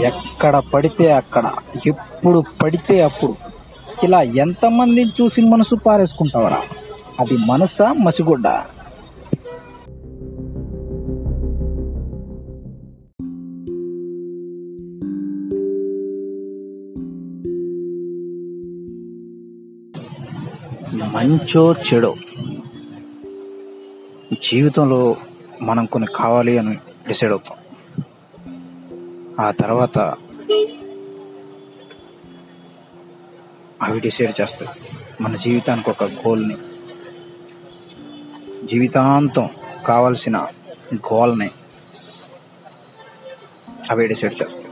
ఎక్కడ పడితే అక్కడ ఎప్పుడు పడితే అప్పుడు. ఇలా ఎంతమందిని చూసి మనసు పారేసుకుంటావరా? అది మనసా మసిగుడ్డ? మంచో చెడో. జీవితంలో మనం కొన్ని కావాలి అని డిసైడ్ అవుతాం. ఆ తర్వాత అవి డిసైడ్ చేస్తాయి మన జీవితానికి ఒక గోల్ని జీవితాంతం కావాల్సిన గోల్ని అవి డిసైడ్ చేస్తాయి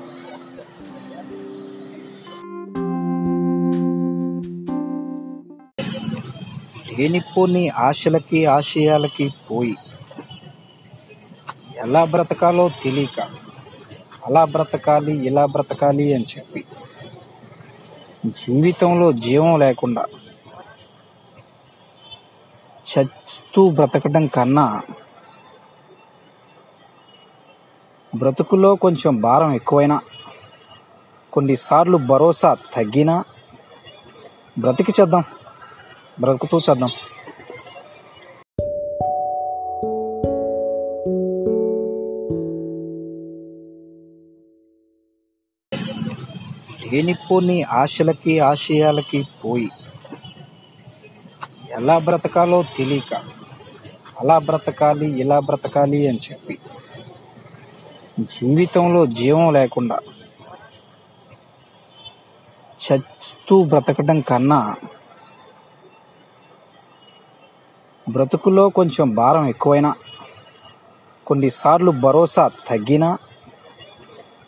లేనిపోని ఆశలకి ఆశయాలకి పోయి ఎలా బ్రతకాలో తెలియక అలా బ్రతకాలి ఇలా బ్రతకాలి అని చెప్పి. జీవితంలో జీవం లేకుండా చస్తూ బ్రతకడం కన్నా బ్రతుకులో కొంచెం భారం ఎక్కువైనా కొన్నిసార్లు భరోసా తగ్గినా బ్రతికి చేద్దాం బ్రతుకుతూ చేద్దాం. లేనిపోని ఆశలకి ఆశయాలకి పోయి ఎలా బ్రతకాలో తెలియక అలా బ్రతకాలి ఇలా బ్రతకాలి అని చెప్పి జీవితంలో జీవం లేకుండా చస్తూ బ్రతకడం కన్నా బ్రతుకులో కొంచెం భారం ఎక్కువైనా కొన్నిసార్లు భరోసా తగ్గినా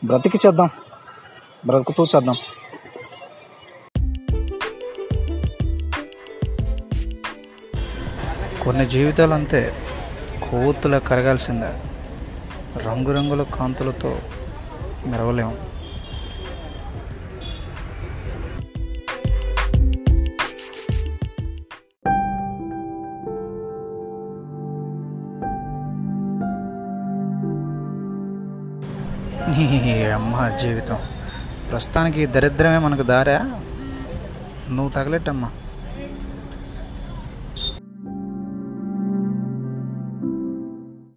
బ్రతికి చేద్దాం. బ్రతుకుతూ చేద్దాం. కొన్ని జీవితాలు అంతే కొవ్వొత్తులా కరగాల్సిందే. రంగురంగుల కాంతులతో మెరవలేము నీ అమ్మ జీవితం. ప్రస్తుతానికి దరిద్రమే మనకు దారా. నువ్వు తగలెట్టమ్మా.